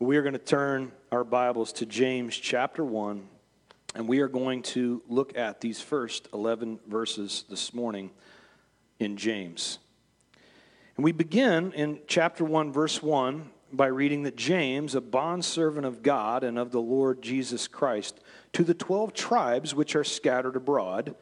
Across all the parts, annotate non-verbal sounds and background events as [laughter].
We are going to turn our Bibles to James chapter 1, and we are going to look at these first 11 verses this morning in James. And we begin in chapter 1, verse 1, by reading that James, a bondservant of God and of the Lord Jesus Christ, to the 12 tribes which are scattered abroad,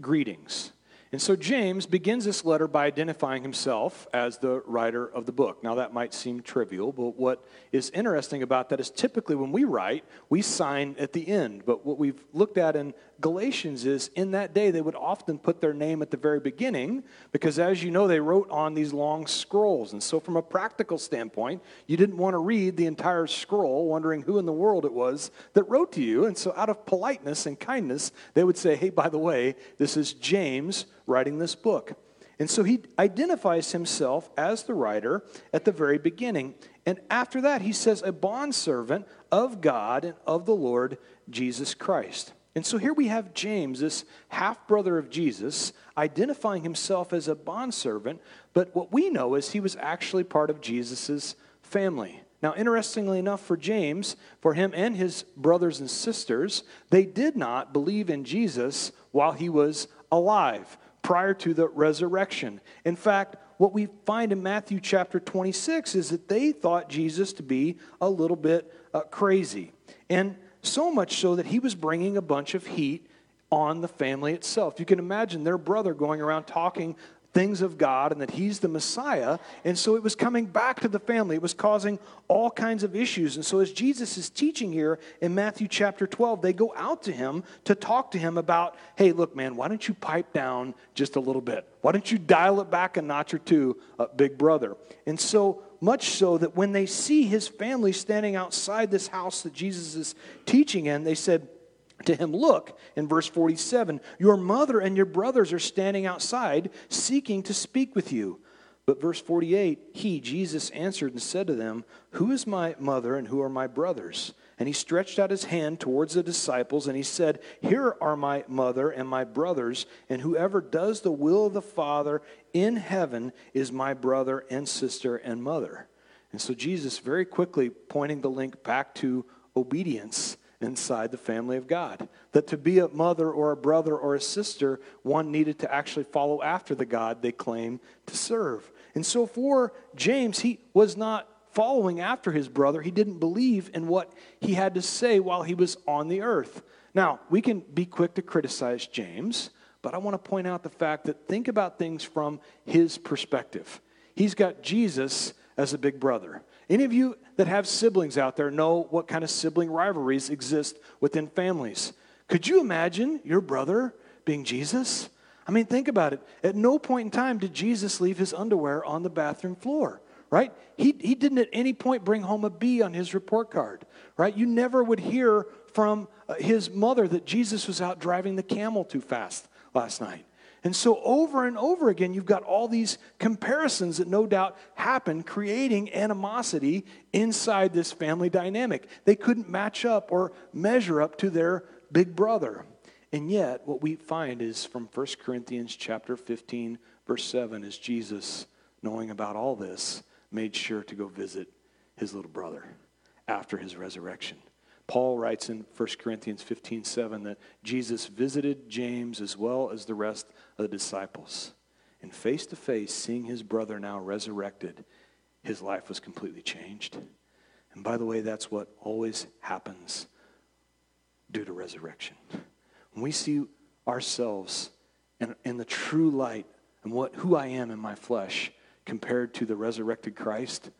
greetings. And so James begins this letter by identifying himself as the writer of the book. Now, that might seem trivial, but what is interesting about that is typically when we write, we sign at the end. But what we've looked at in Galatians is in that day, they would often put their name at the very beginning because, as you know, they wrote on these long scrolls. And so, from a practical standpoint, you didn't want to read the entire scroll wondering who in the world it was that wrote to you. And so, out of politeness and kindness, they would say, Hey, by the way, this is James writing this book. And so he identifies himself as the writer at the very beginning. And after that, he says, a bondservant of God and of the Lord Jesus Christ. And so here we have James, this half brother of Jesus, identifying himself as a bondservant. But what we know is he was actually part of Jesus' family. Now, interestingly enough, for James, for him and his brothers and sisters, they did not believe in Jesus while he was alive prior to the resurrection. In fact, what we find in Matthew chapter 26 is that they thought Jesus to be a little bit uh, crazy. And so much so that he was bringing a bunch of heat on the family itself. You can imagine their brother going around talking things of God and that he's the Messiah. And so it was coming back to the family. It was causing all kinds of issues. And so as Jesus is teaching here in Matthew chapter 12, they go out to him to talk to him about, hey, look, man, why don't you pipe down just a little bit? Why don't you dial it back a notch or two, uh, big brother? And so much so that when they see his family standing outside this house that Jesus is teaching in, they said, to him, Look, in verse 47, your mother and your brothers are standing outside seeking to speak with you. But verse 48, he, Jesus, answered and said to them, Who is my mother and who are my brothers? And he stretched out his hand towards the disciples and he said, Here are my mother and my brothers, and whoever does the will of the Father in heaven is my brother and sister and mother. And so Jesus very quickly pointing the link back to obedience inside the family of God. That to be a mother or a brother or a sister, one needed to actually follow after the God they claim to serve. And so for James, he was not following after his brother. He didn't believe in what he had to say while he was on the earth. Now, we can be quick to criticize James, but I want to point out the fact that think about things from his perspective. He's got Jesus as a big brother. Any of you that have siblings out there know what kind of sibling rivalries exist within families. Could you imagine your brother being Jesus? I mean, think about it. At no point in time did Jesus leave his underwear on the bathroom floor, right? He, he didn't at any point bring home a B on his report card, right? You never would hear from uh, his mother that Jesus was out driving the camel too fast last night. And so, over and over again, you've got all these comparisons that no doubt happen, creating animosity inside this family dynamic. They couldn't match up or measure up to their big brother. And yet, what we find is from 1 Corinthians chapter 15, verse 7, is Jesus, knowing about all this, made sure to go visit his little brother after his resurrection. Paul writes in 1 Corinthians 15 7 that Jesus visited James as well as the rest of the disciples. And face to face, seeing his brother now resurrected, his life was completely changed. And by the way, that's what always happens due to resurrection. When we see ourselves in, in the true light and what, who I am in my flesh compared to the resurrected Christ,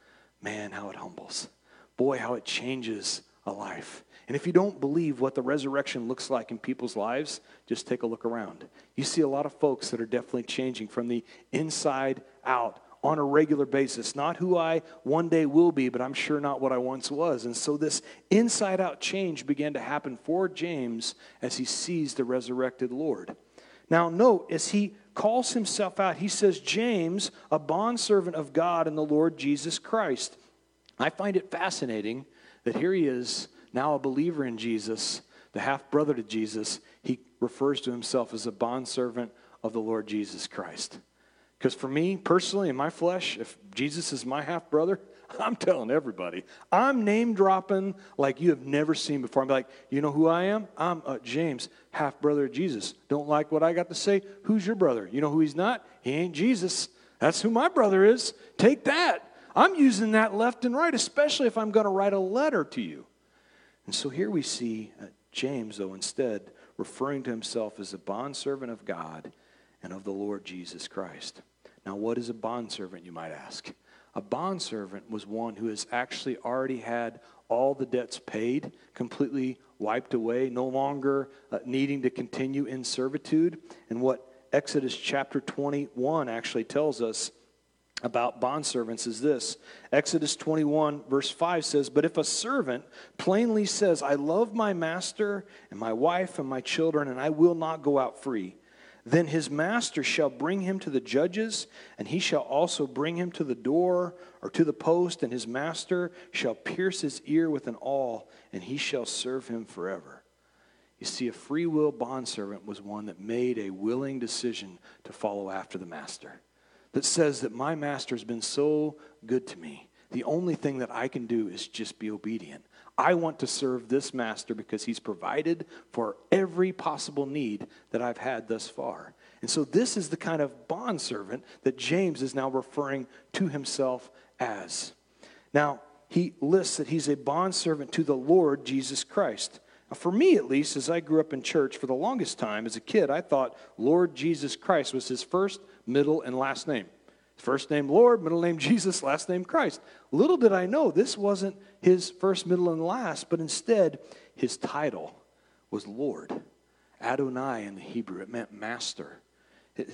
man, how it humbles. Boy, how it changes a life. And if you don't believe what the resurrection looks like in people's lives, just take a look around. You see a lot of folks that are definitely changing from the inside out on a regular basis. Not who I one day will be, but I'm sure not what I once was. And so this inside out change began to happen for James as he sees the resurrected Lord. Now, note, as he calls himself out, he says, James, a bondservant of God and the Lord Jesus Christ. I find it fascinating that here he is, now a believer in Jesus, the half brother to Jesus. He refers to himself as a bondservant of the Lord Jesus Christ. Because for me personally, in my flesh, if Jesus is my half brother, [laughs] I'm telling everybody. I'm name dropping like you have never seen before. I'm like, you know who I am? I'm uh, James, half brother of Jesus. Don't like what I got to say? Who's your brother? You know who he's not? He ain't Jesus. That's who my brother is. Take that. I'm using that left and right, especially if I'm going to write a letter to you. And so here we see uh, James, though, instead referring to himself as a bondservant of God and of the Lord Jesus Christ. Now, what is a bondservant, you might ask? A bondservant was one who has actually already had all the debts paid, completely wiped away, no longer uh, needing to continue in servitude. And what Exodus chapter 21 actually tells us about bondservants is this Exodus 21, verse 5 says, But if a servant plainly says, I love my master and my wife and my children, and I will not go out free, then his master shall bring him to the judges, and he shall also bring him to the door or to the post, and his master shall pierce his ear with an awl, and he shall serve him forever. You see, a free will bondservant was one that made a willing decision to follow after the master, that says that my master has been so good to me. The only thing that I can do is just be obedient. I want to serve this master because he's provided for every possible need that I've had thus far. And so, this is the kind of bondservant that James is now referring to himself as. Now, he lists that he's a bondservant to the Lord Jesus Christ. Now, for me, at least, as I grew up in church for the longest time as a kid, I thought Lord Jesus Christ was his first, middle, and last name. First name Lord, middle name Jesus, last name Christ. Little did I know this wasn't his first, middle, and last, but instead his title was Lord. Adonai in the Hebrew, it meant master.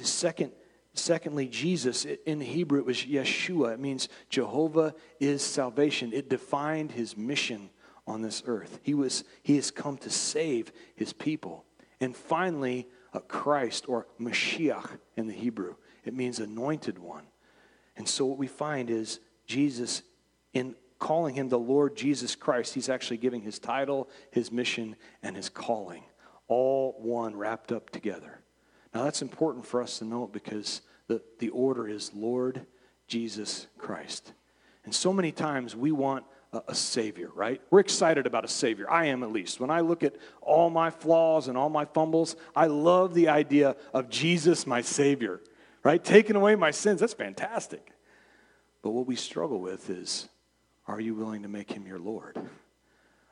Second, secondly, Jesus in Hebrew, it was Yeshua. It means Jehovah is salvation. It defined his mission on this earth. He, was, he has come to save his people. And finally, Christ or Mashiach in the Hebrew. It means anointed one. And so what we find is Jesus, in calling him the Lord Jesus Christ, he's actually giving his title, his mission, and his calling, all one wrapped up together. Now that's important for us to know because the, the order is Lord Jesus Christ. And so many times we want a, Savior, right? We're excited about a Savior. I am at least. When I look at all my flaws and all my fumbles, I love the idea of Jesus, my Savior right? Taking away my sins, that's fantastic. But what we struggle with is are you willing to make him your Lord?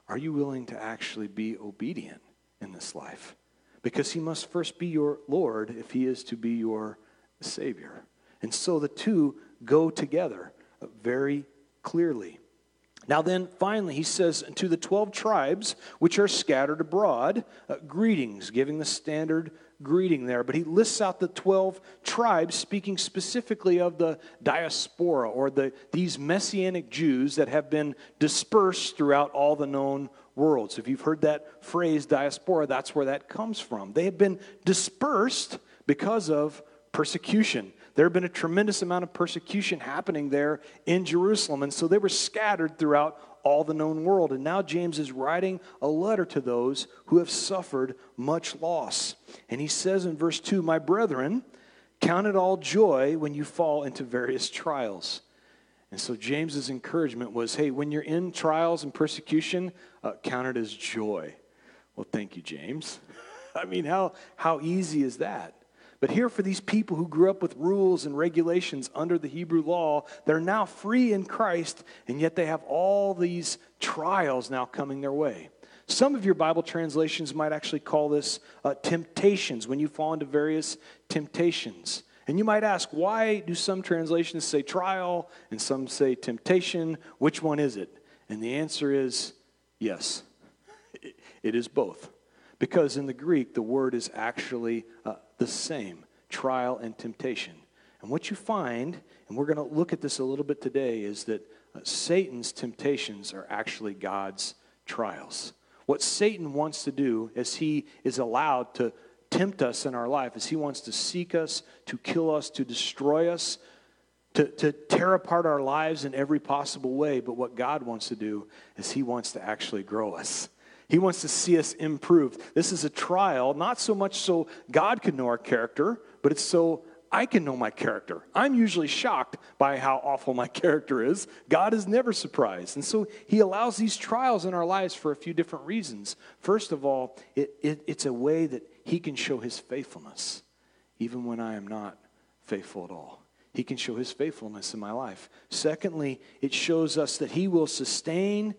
Are you willing to actually be obedient in this life? Because he must first be your Lord if he is to be your Savior. And so the two go together very clearly. Now, then, finally, he says, To the 12 tribes which are scattered abroad, uh, greetings, giving the standard greeting there, but he lists out the 12 tribes, speaking specifically of the diaspora or the, these messianic Jews that have been dispersed throughout all the known worlds. If you've heard that phrase, diaspora, that's where that comes from. They have been dispersed because of persecution. There had been a tremendous amount of persecution happening there in Jerusalem, and so they were scattered throughout all the known world. And now James is writing a letter to those who have suffered much loss. And he says in verse 2 My brethren, count it all joy when you fall into various trials. And so James's encouragement was hey, when you're in trials and persecution, uh, count it as joy. Well, thank you, James. [laughs] I mean, how, how easy is that? But here, for these people who grew up with rules and regulations under the Hebrew law, they're now free in Christ, and yet they have all these trials now coming their way. Some of your Bible translations might actually call this uh, temptations when you fall into various temptations. And you might ask, why do some translations say trial and some say temptation? Which one is it? And the answer is yes, [laughs] it is both. Because in the Greek, the word is actually uh, the same trial and temptation. And what you find, and we're going to look at this a little bit today, is that uh, Satan's temptations are actually God's trials. What Satan wants to do as he is allowed to tempt us in our life is he wants to seek us, to kill us, to destroy us, to, to tear apart our lives in every possible way. But what God wants to do is he wants to actually grow us. He wants to see us improved. This is a trial, not so much so God can know our character, but it's so I can know my character. I'm usually shocked by how awful my [laughs] character is. God is never surprised. And so he allows these trials in our lives for a few different reasons. First of all, it, it, it's a way that he can show his faithfulness, even when I am not faithful at all. He can show his faithfulness in my life. Secondly, it shows us that he will sustain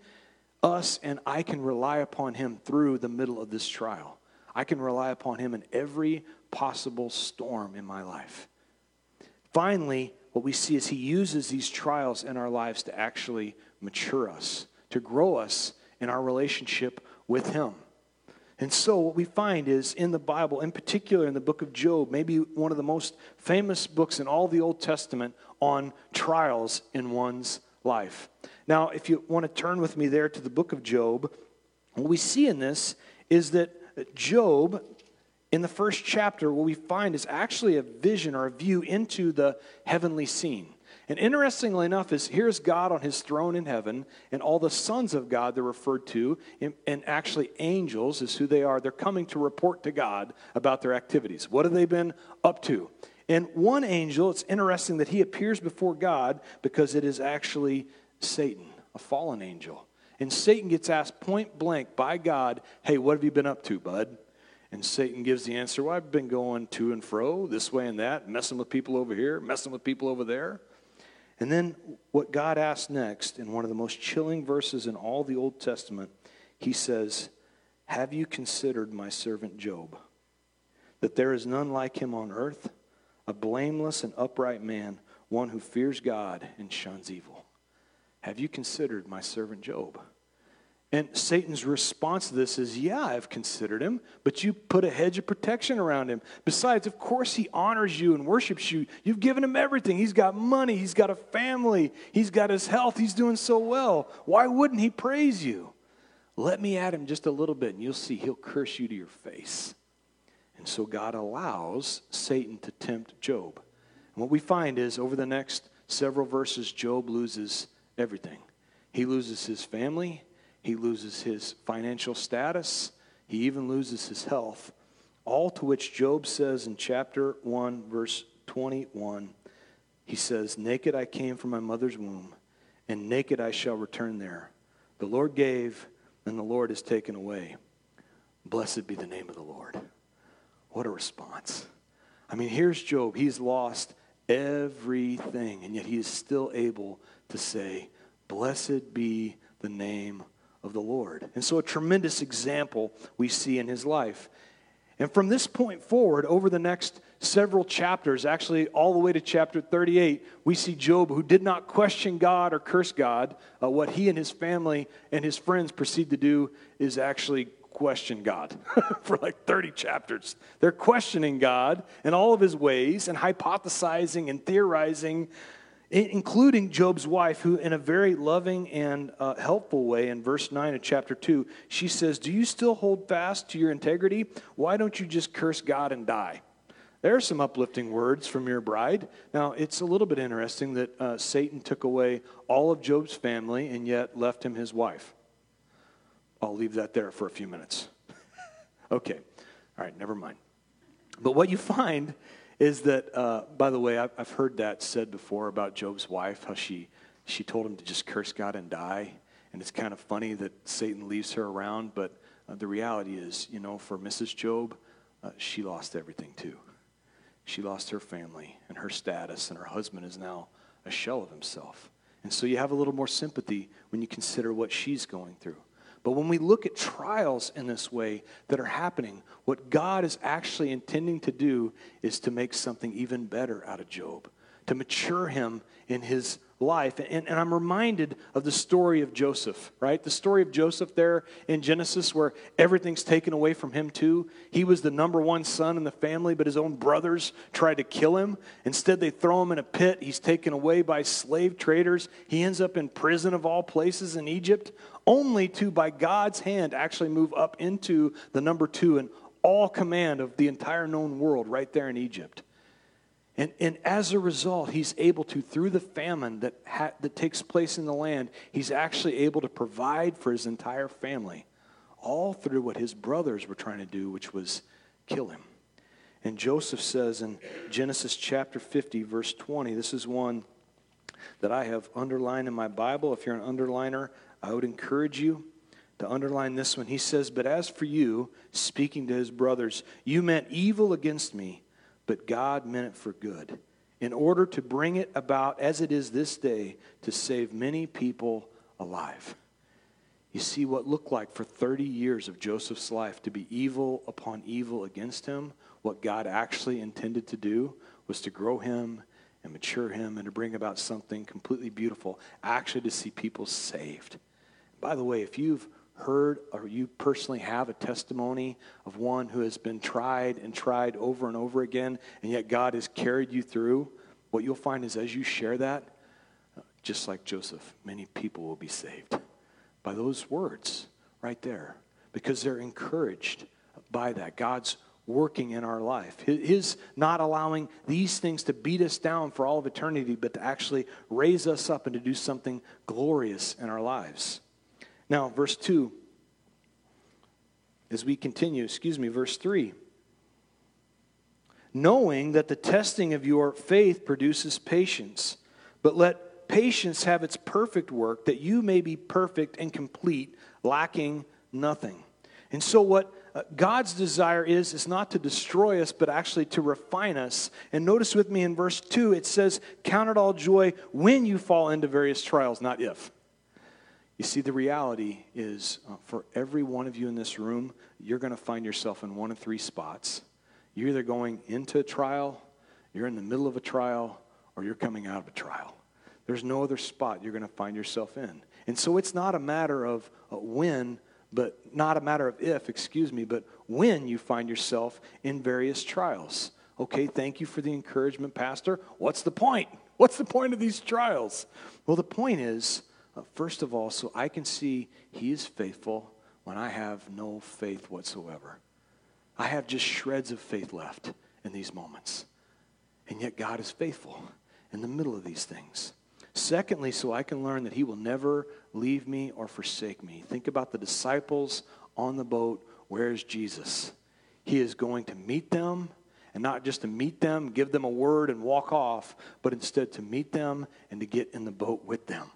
us and I can rely upon him through the middle of this trial. I can rely upon him in every possible storm in my life. Finally, what we see is he uses these trials in our lives to actually mature us, to grow us in our relationship with him. And so, what we find is in the Bible, in particular in the book of Job, maybe one of the most famous books in all the Old Testament on trials in one's life. Now, if you want to turn with me there to the book of Job, what we see in this is that Job, in the first chapter, what we find is actually a vision or a view into the heavenly scene. And interestingly enough, is here's God on his throne in heaven, and all the sons of God they're referred to, and actually angels is who they are. They're coming to report to God about their activities. What have they been up to? And one angel, it's interesting that he appears before God because it is actually Satan, a fallen angel. And Satan gets asked point blank by God, Hey, what have you been up to, bud? And Satan gives the answer, Well, I've been going to and fro, this way and that, messing with people over here, messing with people over there. And then what God asks next, in one of the most chilling verses in all the Old Testament, he says, Have you considered my servant Job? That there is none like him on earth, a blameless and upright man, one who fears God and shuns evil. Have you considered my servant Job? And Satan's response to this is, Yeah, I've considered him, but you put a hedge of protection around him. Besides, of course, he honors you and worships you. You've given him everything. He's got money, he's got a family, he's got his health, he's doing so well. Why wouldn't he praise you? Let me at him just a little bit, and you'll see he'll curse you to your face. So God allows Satan to tempt Job. And what we find is over the next several verses, Job loses everything. He loses his family, he loses his financial status, he even loses his health. All to which Job says in chapter 1, verse 21, he says, Naked I came from my mother's womb, and naked I shall return there. The Lord gave, and the Lord has taken away. Blessed be the name of the Lord. What a response. I mean, here's Job. He's lost everything, and yet he is still able to say, Blessed be the name of the Lord. And so, a tremendous example we see in his life. And from this point forward, over the next several chapters, actually all the way to chapter 38, we see Job, who did not question God or curse God. Uh, what he and his family and his friends proceed to do is actually question God [laughs] for like 30 chapters. They're questioning God and all of his ways and hypothesizing and theorizing including Job's wife, who, in a very loving and uh, helpful way, in verse 9 of chapter 2, she says, Do you still hold fast to your integrity? Why don't you just curse God and die? There are some uplifting words from your bride. Now, it's a little bit interesting that uh, Satan took away all of Job's family and yet left him his wife. I'll leave that there for a few minutes. [laughs] okay. All right, never mind. But what you find is that, uh, by the way, I've, I've heard that said before about Job's wife, how she, she told him to just curse God and die. And it's kind of funny that Satan leaves her around, but uh, the reality is, you know, for Mrs. Job, uh, she lost everything too. She lost her family and her status, and her husband is now a shell of himself. And so you have a little more sympathy when you consider what she's going through. But when we look at trials in this way that are happening, what God is actually intending to do is to make something even better out of Job, to mature him in his life. And, and, I'm reminded of the story of Joseph, right? The story of Joseph there in Genesis, where everything's taken away from him, too. He was the number one son in the family, but his own brothers tried to kill him. Instead, they throw him in a pit. He's taken away by slave traders. He ends up in prison of all places in Egypt, only to, by God's hand, actually move up into the number two and all command of the entire known world right there in Egypt. And, and as a result, he's able to, through the famine that, ha- that takes place in the land, he's actually able to provide for his entire family, all through what his brothers were trying to do, which was kill him. And Joseph says in Genesis chapter 50, verse 20, this is one that I have underlined in my Bible. If you're an underliner, I would encourage you to underline this one. He says, But as for you, speaking to his brothers, you meant evil against me, but God meant it for good, in order to bring it about as it is this day, to save many people alive. You see what looked like for 30 years of Joseph's life to be evil upon evil against him, what God actually intended to do was to grow him and mature him and to bring about something completely beautiful, actually to see people saved. By the way, if you've heard or you personally have a testimony of one who has been tried and tried over and over again, and yet God has carried you through, what you'll find is as you share that, just like Joseph, many people will be saved by those words right there because they're encouraged by that. God's working in our life. His not allowing these things to beat us down for all of eternity, but to actually raise us up and to do something glorious in our lives. Now, verse 2, as we continue, excuse me, verse 3 knowing that the testing of your faith produces patience, but let patience have its perfect work, that you may be perfect and complete, lacking nothing. And so, what uh, God's desire is, is not to destroy us, but actually to refine us. And notice with me in verse 2, it says, Count it all joy when you fall into various trials, not if. You see, the reality is uh, for every one of you in this room, you're going to find yourself in one of three spots. You're either going into a trial, you're in the middle of a trial, or you're coming out of a trial. There's no other spot you're going to find yourself in. And so it's not a matter of uh, when, but not a matter of if, excuse me, but when you find yourself in various trials. Okay, thank you for the encouragement, Pastor. What's the point? What's the point of these trials? Well, the point is uh, first of all, so I can see He is faithful when I have no faith whatsoever. I have just shreds of faith left in these moments. And yet God is faithful in the middle of these things. Secondly, so I can learn that He will never leave me or forsake me. Think about the disciples on the boat. Where's Jesus? He is going to meet them, and not just to meet them, give them a word, and walk off, but instead to meet them and to get in the boat with them.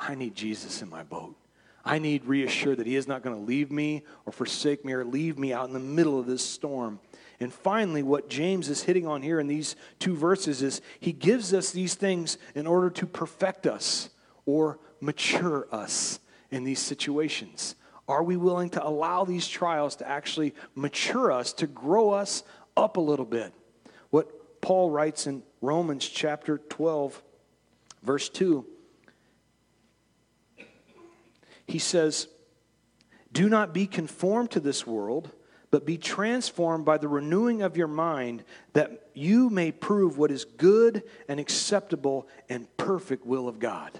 I need Jesus in my boat. I need reassured that He is not going to leave me or forsake me or leave me out in the middle of this storm. And finally, what James is hitting on here in these two verses is he gives us these things in order to perfect us or mature us in these situations. Are we willing to allow these trials to actually mature us, to grow us up a little bit? What Paul writes in Romans chapter 12, verse 2 he says, Do not be conformed to this world, but be transformed by the renewing of your mind, that you may prove what is good and acceptable and perfect will of God.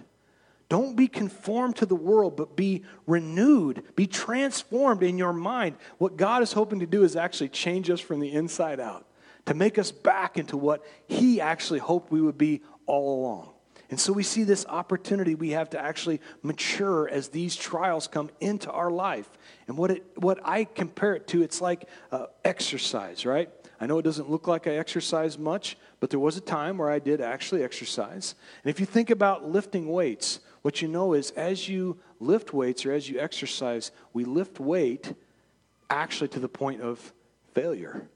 Don't be conformed to the world, but be renewed, be transformed in your mind. What God is hoping to do is actually change us from the inside out, to make us back into what He actually hoped we would be all along. And so we see this opportunity we have to actually mature as these trials come into our life. And what, it, what I compare it to, it's like uh, exercise, right? I know it doesn't look like I exercise much, but there was a time where I did actually exercise. And if you think about lifting weights, what you know is as you lift weights or as you exercise, we lift weight actually to the point of failure.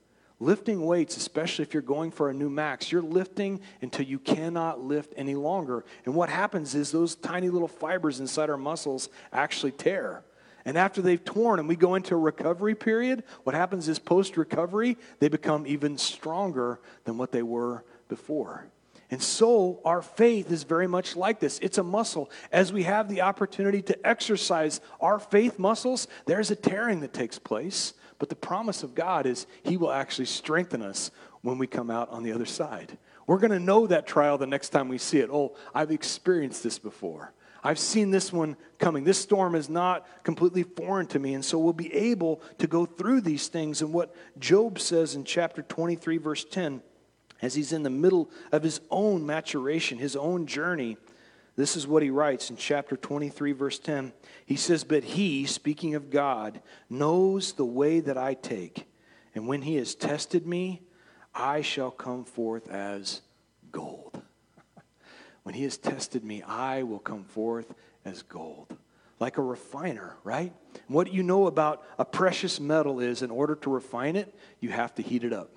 Lifting weights, especially if you're going for a new max, you're lifting until you cannot lift any longer. And what happens is those tiny little fibers inside our muscles actually tear. And after they've torn and we go into a recovery period, what happens is post recovery, they become even stronger than what they were before. And so our faith is very much like this. It's a muscle. As we have the opportunity to exercise our faith muscles, there's a tearing that takes place. But the promise of God is He will actually strengthen us when we come out on the other side. We're going to know that trial the next time we see it. Oh, I've experienced this before. I've seen this one coming. This storm is not completely foreign to me. And so we'll be able to go through these things. And what Job says in chapter 23, verse 10, as he's in the middle of his own maturation, his own journey, this is what he writes in chapter 23, verse 10. He says, But he, speaking of God, knows the way that I take. And when he has tested me, I shall come forth as gold. [laughs] When he has tested me, I will come forth as gold. Like a refiner, right? What you know about a precious metal is in order to refine it, you have to heat it up.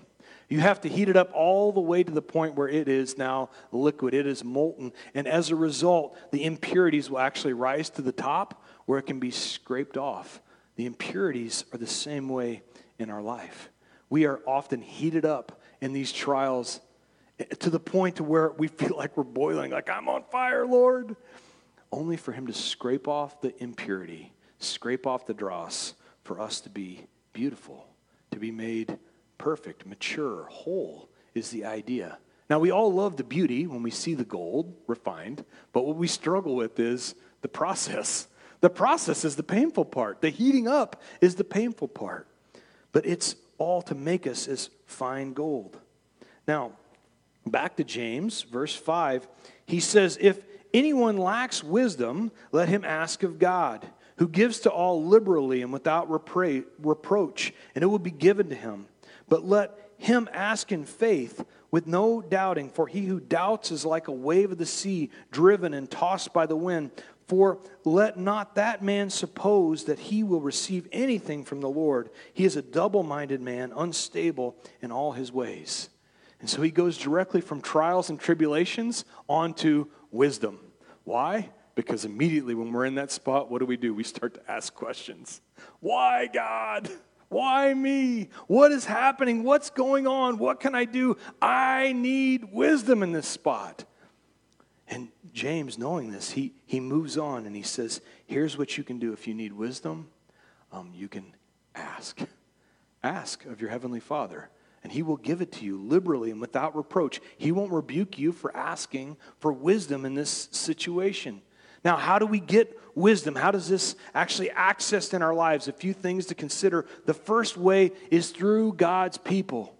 You have to heat it up all the way to the point where it is now liquid, it is molten. And as a result, the impurities will actually rise to the top where it can be scraped off. The impurities are the same way in our life. We are often heated up in these trials to the point to where we feel like we're boiling, like I'm on fire, Lord, only for him to scrape off the impurity, scrape off the dross for us to be beautiful, to be made perfect, mature, whole is the idea. Now, we all love the beauty when we see the gold refined, but what we struggle with is the process. The process is the painful part. The heating up is the painful part. But it's all to make us as fine gold. Now, back to James, verse 5, he says, If anyone lacks wisdom, let him ask of God, who gives to all liberally and without reproach, and it will be given to him. But let him ask in faith with no doubting, for he who doubts is like a wave of the sea, driven and tossed by the wind. For let not that man suppose that he will receive anything from the Lord. He is a double minded man, unstable in all his ways. And so he goes directly from trials and tribulations onto wisdom. Why? Because immediately when we're in that spot, what do we do? We start to ask questions. Why, God? Why me? What is happening? What's going on? What can I do? I need wisdom in this spot. And James, knowing this, he, he moves on and he says, Here's what you can do if you need wisdom. Um, you can ask. Ask of your heavenly Father, and he will give it to you liberally and without reproach. He won't rebuke you for asking for wisdom in this situation. Now, how do we get wisdom? How does this actually access in our lives? A few things to consider. The first way is through God's people.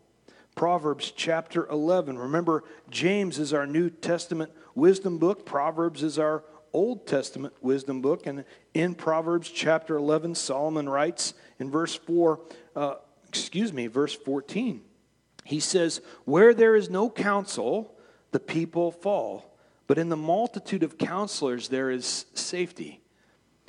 Proverbs chapter 11. Remember, James is our New Testament wisdom book, Proverbs is our Old Testament wisdom book. And in Proverbs chapter 11, Solomon writes in verse 4, uh, excuse me, verse 14, he says, Where there is no counsel, the people fall but in the multitude of counselors, there is safety.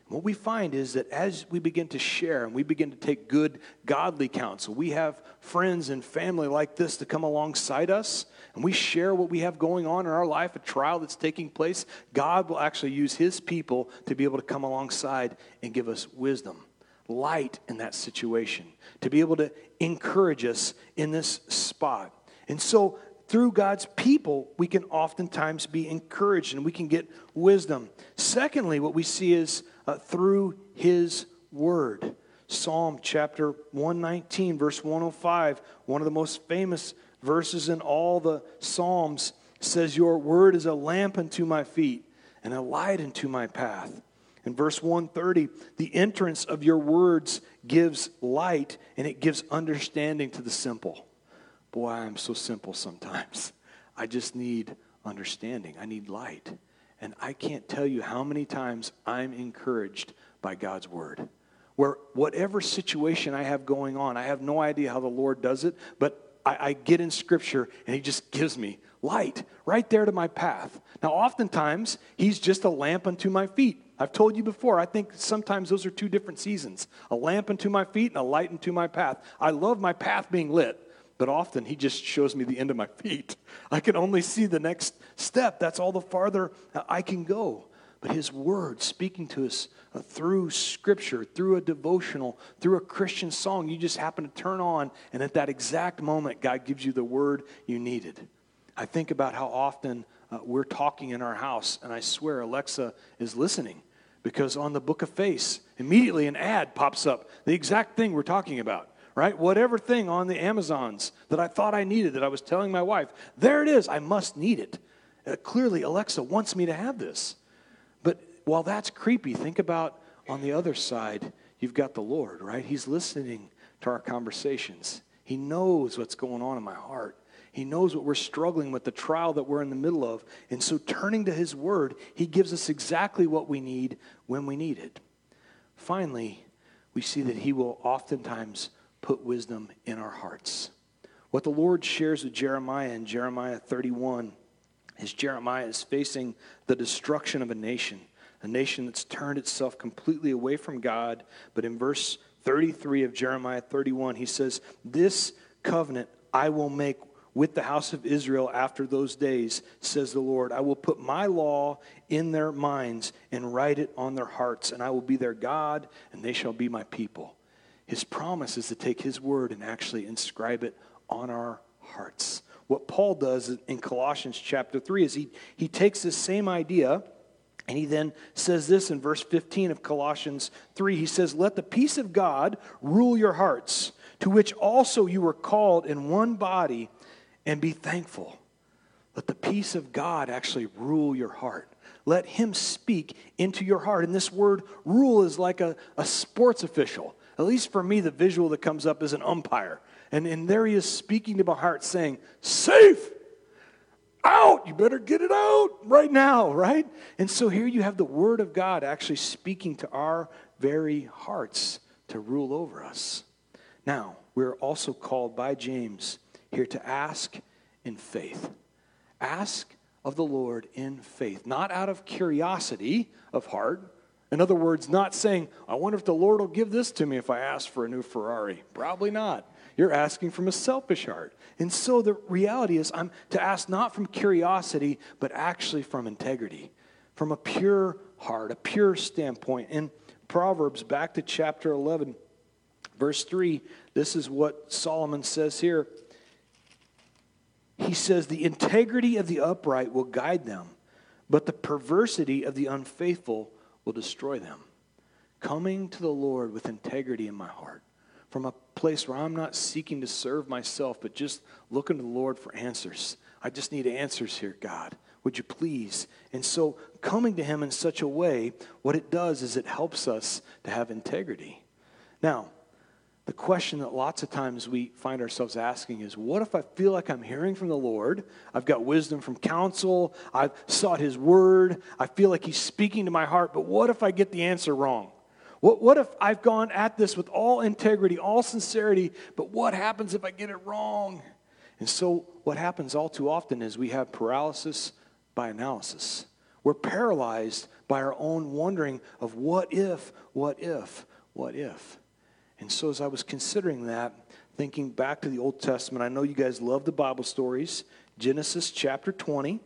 What we find is that as we begin to share and we begin to take good, godly counsel, we have friends and family like this to come alongside us, and we share what we have going on in our life, a trial that's taking place. God will actually use His people to be able to come alongside and give us wisdom, light in that situation, to be able to encourage us in this spot. And so through God's people, we can oftentimes be encouraged and we can get wisdom. Secondly, what we see is uh, through His Word. Psalm chapter 119, verse 105, one of the most famous verses in all the Psalms, says, Your word is a lamp unto my feet and a light unto my path. In verse 130, the entrance of your words gives light and it gives understanding to the simple. Boy, I'm so simple sometimes. I just need understanding, I need light. And I can't tell you how many times I'm encouraged by God's word. Where whatever situation I have going on, I have no idea how the Lord does it, but I, I, get in Scripture and He just gives me light right there to my path. Now, oftentimes, He's just a lamp unto my feet. I've told you before, I think sometimes those are two different seasons a lamp unto my feet and a light unto my path. I love my path being lit but often he just shows me the end of my feet. [laughs] I can only see the next step. That's all the farther I can go. But his word speaking to us uh, through scripture, through a devotional, through a Christian song, you just happen to turn on, and at that exact moment, God gives you the word you needed. I think about how often uh, we're talking in our house, and I swear Alexa is listening because on the book of face, immediately an ad pops up, the exact thing we're talking about right? Whatever thing on the Amazons that I thought I needed, that I was telling my wife, there it is. I must need it. Uh, clearly, Alexa wants me to have this. But while that's creepy, think about on the other side, you've got the Lord, right? He's listening to our conversations. He knows what's going on in my heart. He knows what we're struggling with, the trial that we're in the middle of. And so, turning to His Word, He gives us exactly what we need when we need it. Finally, we see that He will oftentimes put wisdom in our hearts. What the Lord shares with Jeremiah in Jeremiah 31 is Jeremiah is facing the destruction of a nation, a nation that's turned itself completely away from God. But in verse 33 of Jeremiah 31, he says, This covenant I will make with the house of Israel after those days, says the Lord. I will put my law in their minds and write it on their hearts, and I will be their God, and they shall be my people. His promise is to take his word and actually inscribe it on our hearts. What Paul does in Colossians chapter 3 is he, he takes this same idea and he then says this in verse 15 of Colossians 3. He says, Let the peace of God rule your hearts, to which also you were called in one body, and be thankful. Let the peace of God actually rule your heart. Let him speak into your heart. And this word rule is like a, a sports official. At least for me, the visual that comes up is an umpire. And, and there he is speaking to my heart, saying, Safe! Out! You better get it out right now, right? And so here you have the Word of God actually speaking to our very hearts to rule over us. Now, we're also called by James here to ask in faith. Ask of the Lord in faith, not out of curiosity of heart. In other words, not saying, I wonder if the Lord will give this to me if I ask for a new Ferrari. Probably not. You're asking from a selfish heart. And so the reality is, I'm to ask not from curiosity, but actually from integrity, from a pure heart, a pure standpoint. In Proverbs, back to chapter 11, verse 3, this is what Solomon says here. He says, The integrity of the upright will guide them, but the perversity of the unfaithful will destroy them. Coming to the Lord with integrity in my heart from a place where I'm not seeking to serve myself, but just looking to the Lord for answers. I just need answers here, God. Would you please? And so, coming to Him in such a way, what it does is it helps us to have integrity. Now, the question that lots of times we find ourselves asking is what if I feel like I'm hearing from the Lord? I've got wisdom from counsel, I've sought His word, I feel like He's speaking to my heart, but what if I get the answer wrong? What, what if I've gone at this with all integrity, all sincerity, but what happens if I get it wrong? And so, what happens all too often is we have paralysis by analysis. We're paralyzed by our own wondering of what if, what if, what if. And so, as I was considering that, thinking back to the Old Testament, I know you guys love the Bible stories, Genesis chapter 20.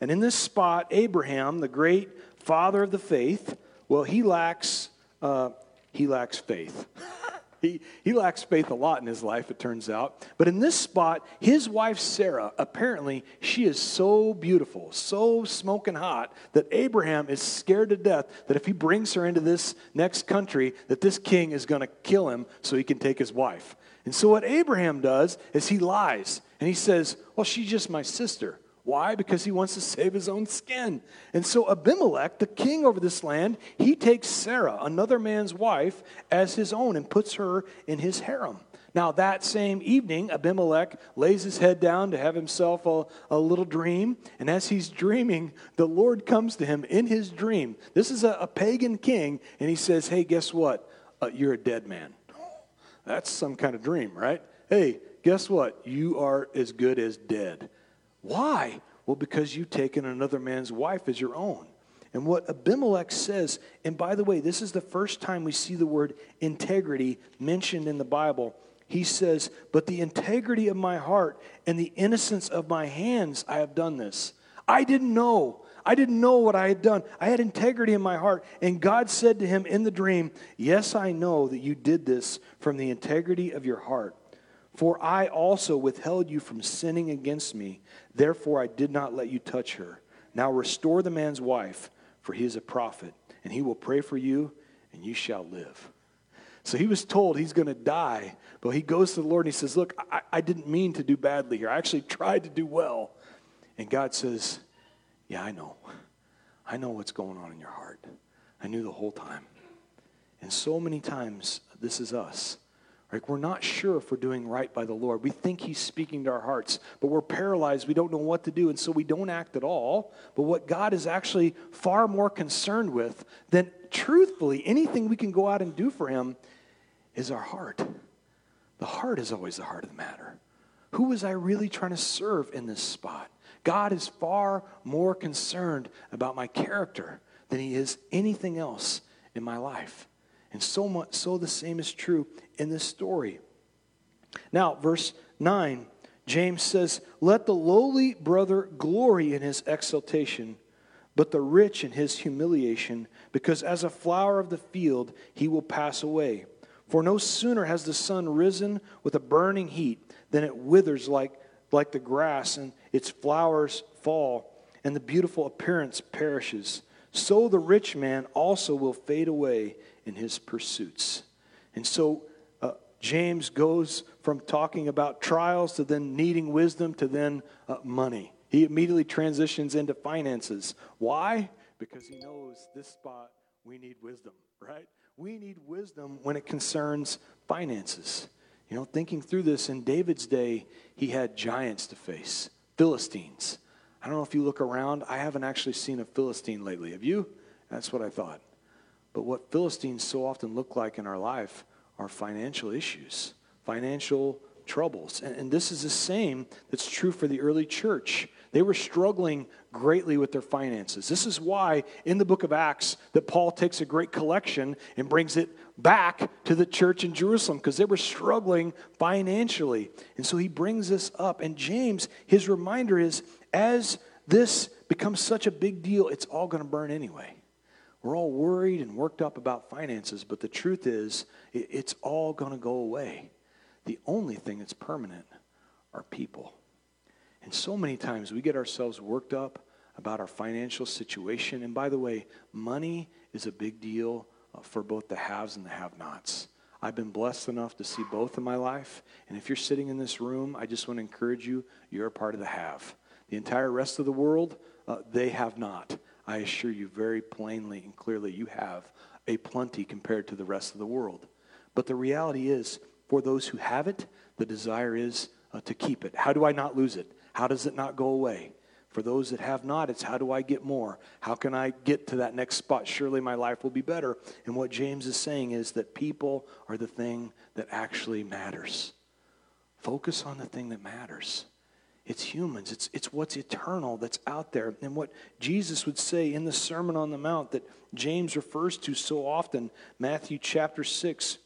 And in this spot, Abraham, the great father of the faith, well, he lacks uh, he lacks faith. [laughs] he, he lacks faith a lot in his life, it turns out. But in this spot, his wife Sarah, apparently, she is so beautiful, so smoking hot, that Abraham is scared to death that if he brings her into this next country, that this king is going to kill him so he can take his wife. And so what Abraham does is he lies and he says, Well, she's just my sister. Why? Because he wants to save his own skin. And so Abimelech, the king over this land, he takes Sarah, another man's wife, as his own and puts her in his harem. Now, that same evening, Abimelech lays his head down to have himself a, a little dream. And as he's dreaming, the Lord comes to him in his dream. This is a, a pagan king, and he says, Hey, guess what? Uh, you're a dead man. That's some kind of dream, right? Hey, guess what? You are as good as dead. Why? Well, because you've taken another man's wife as your own. And what Abimelech says, and by the way, this is the first time we see the word integrity mentioned in the Bible. He says, But the integrity of my heart and the innocence of my hands, I have done this. I didn't know. I didn't know what I had done. I had integrity in my heart. And God said to him in the dream, Yes, I know that you did this from the integrity of your heart. For I also withheld you from sinning against me. Therefore, I did not let you touch her. Now restore the man's wife, for he is a prophet, and he will pray for you, and you shall live. So he was told he's going to die, but he goes to the Lord and he says, Look, I, I didn't mean to do badly here. I actually tried to do well. And God says, Yeah, I know. I know what's going on in your heart. I knew the whole time. And so many times, this is us. We're not sure if we're doing right by the Lord. We think He's speaking to our hearts, but we're paralyzed. We don't know what to do, and so we don't act at all. But what God is actually far more concerned with than truthfully anything we can go out and do for Him is our heart. The heart is always the heart of the matter. Who was I really trying to serve in this spot? God is far more concerned about my character than he is anything else in my life. And so much so the same is true in this story. Now, verse 9, James says, Let the lowly brother glory in his exaltation, but the rich in his humiliation, because as a flower of the field he will pass away. For no sooner has the sun risen with a burning heat than it withers like, like the grass, and its flowers fall, and the beautiful appearance perishes. So the rich man also will fade away in his pursuits. And so uh, James goes from talking about trials to then needing wisdom to then uh, money. He immediately transitions into finances. Why? Because he knows this spot we need wisdom, right? We need wisdom when it concerns finances. You know, thinking through this, in David's day, he had giants to face, Philistines. I don't know if you look around, I haven't actually seen a Philistine lately. Have you? That's what I thought. But what Philistines so often look like in our life are financial issues, financial troubles. And, and, this is the same that's true for the early church. They were struggling greatly with their finances. This is why in the book of Acts that Paul takes a great collection and brings it back to the church in Jerusalem because they were struggling financially. And so he brings this up. And James, his reminder is as this becomes such a big deal, it's all going to burn anyway. We're all worried and worked up about finances, but the truth is, it's all going to go away. The only thing that's permanent are people. And so many times we get ourselves worked up about our financial situation. And by the way, money is a big deal uh, for both the haves and the have nots. I've been blessed enough to see both in my life. And if you're sitting in this room, I just want to encourage you, you're a part of the have. The entire rest of the world, uh, they have not. I assure you very plainly and clearly, you have a plenty compared to the rest of the world. But the reality is, for those who have it, the desire is uh, to keep it. How do I not lose it? How does it not go away? For those that have not, it's how do I get more? How can I get to that next spot? Surely my life will be better. And what James is saying is that people are the thing that actually matters. Focus on the thing that matters. It's humans, it's, it's what's eternal that's out there. And what Jesus would say in the Sermon on the Mount that James refers to so often, Matthew chapter 6,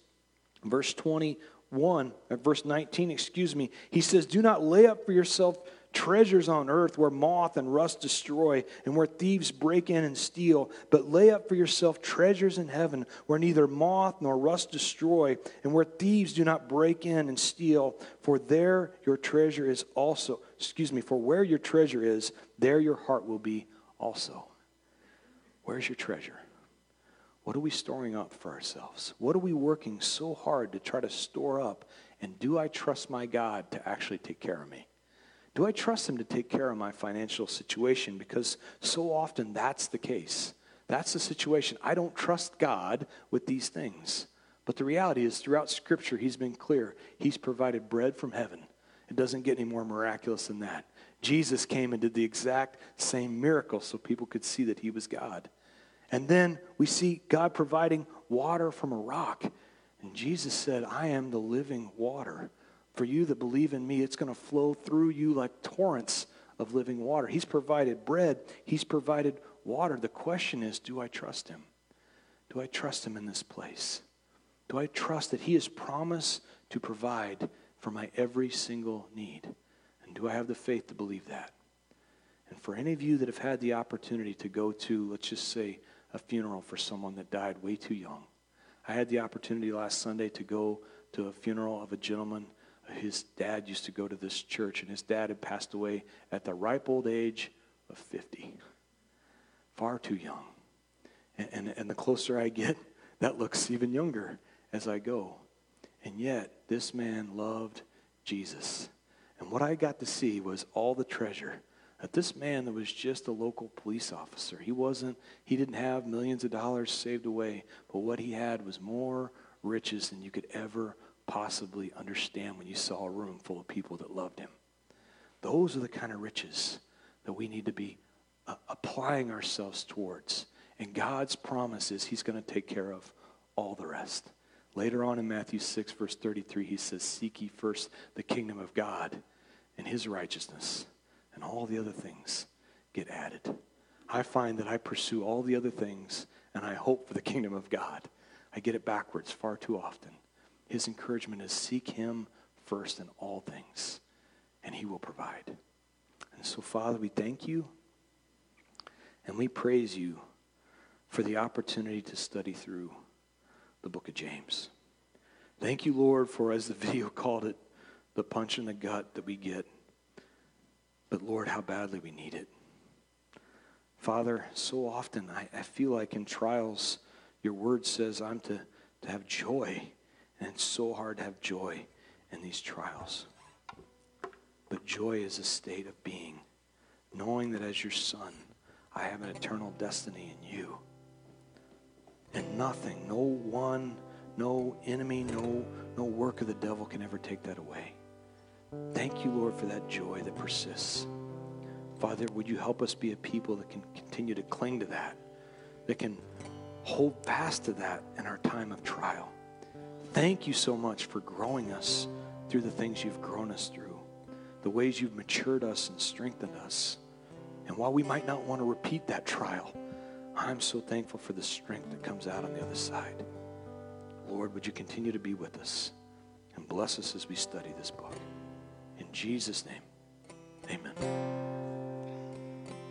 verse 21, or verse 19, excuse me, he says, Do not lay up for yourself treasures on earth where moth and rust destroy and where thieves break in and steal, but lay up for yourself treasures in heaven where neither moth nor rust destroy and where thieves do not break in and steal, for there your treasure is also, excuse me, for where your treasure is, there your heart will be also. Where's your treasure? What are we storing up for ourselves? What are we working so hard to try to store up? And do I trust my God to actually take care of me? Do I trust Him to take care of my financial situation? Because so often that's the case. That's the situation. I don't trust God with these things. But the reality is, throughout Scripture, He's been clear. He's provided bread from heaven. It doesn't get any more miraculous than that. Jesus came and did the exact same miracle so people could see that He was God. And then we see God providing water from a rock. And Jesus said, I am the living water. For you that believe in me, it's going to flow through you like torrents of living water. He's provided bread, He's provided water. The question is do I trust Him? Do I trust Him in this place? Do I trust that He has promised to provide for my every single need? And do I have the faith to believe that? And for any of you that have had the opportunity to go to, let's just say, a funeral for someone that died way too young. I had the opportunity last Sunday to go to a funeral of a gentleman his dad used to go to this church, and his dad had passed away at the ripe old age of 50. Far too young. And, and, and the closer I get, [laughs] that looks even younger as I go. And yet, this man loved Jesus. And what I got to see was all the treasure that this man that was just a local police officer, he wasn't, he didn't have millions of dollars saved away, but what he had was more riches than you could ever possibly understand when you saw a room full of people that loved him. Those are the kind of riches that we need to be uh, applying ourselves towards. And God's promise is he's going to take care of all the rest. Later on in Matthew 6, verse 33, he says, Seek ye first the kingdom of God and his righteousness, and all the other things get added. I find that I pursue all the other things and I hope for the kingdom of God. I get it backwards far too often. His encouragement is seek him first in all things, and he will provide. And so, Father, we thank you and we praise you for the opportunity to study through the book of James. Thank you, Lord, for, as the video [laughs] called it, the punch in the gut that we get. But, Lord, how badly we need it. Father, so often I, I feel like in trials, your word says I'm to, to have joy. And it's so hard to have joy in these trials. But joy is a state of being, knowing that as your son, I have an eternal destiny in you. And nothing, no one, no enemy, no, no work of the devil can ever take that away. Thank you, Lord, for that joy that persists. Father, would you help us be a people that can continue to cling to that, that can hold fast to that in our time of trial. Thank you so much for growing us through the things you've grown us through, the ways you've matured us and strengthened us. And while we might not want to repeat that trial, I'm so thankful for the strength that comes out on the other side. Lord, would you continue to be with us and bless us as we study this book? In Jesus' name, amen.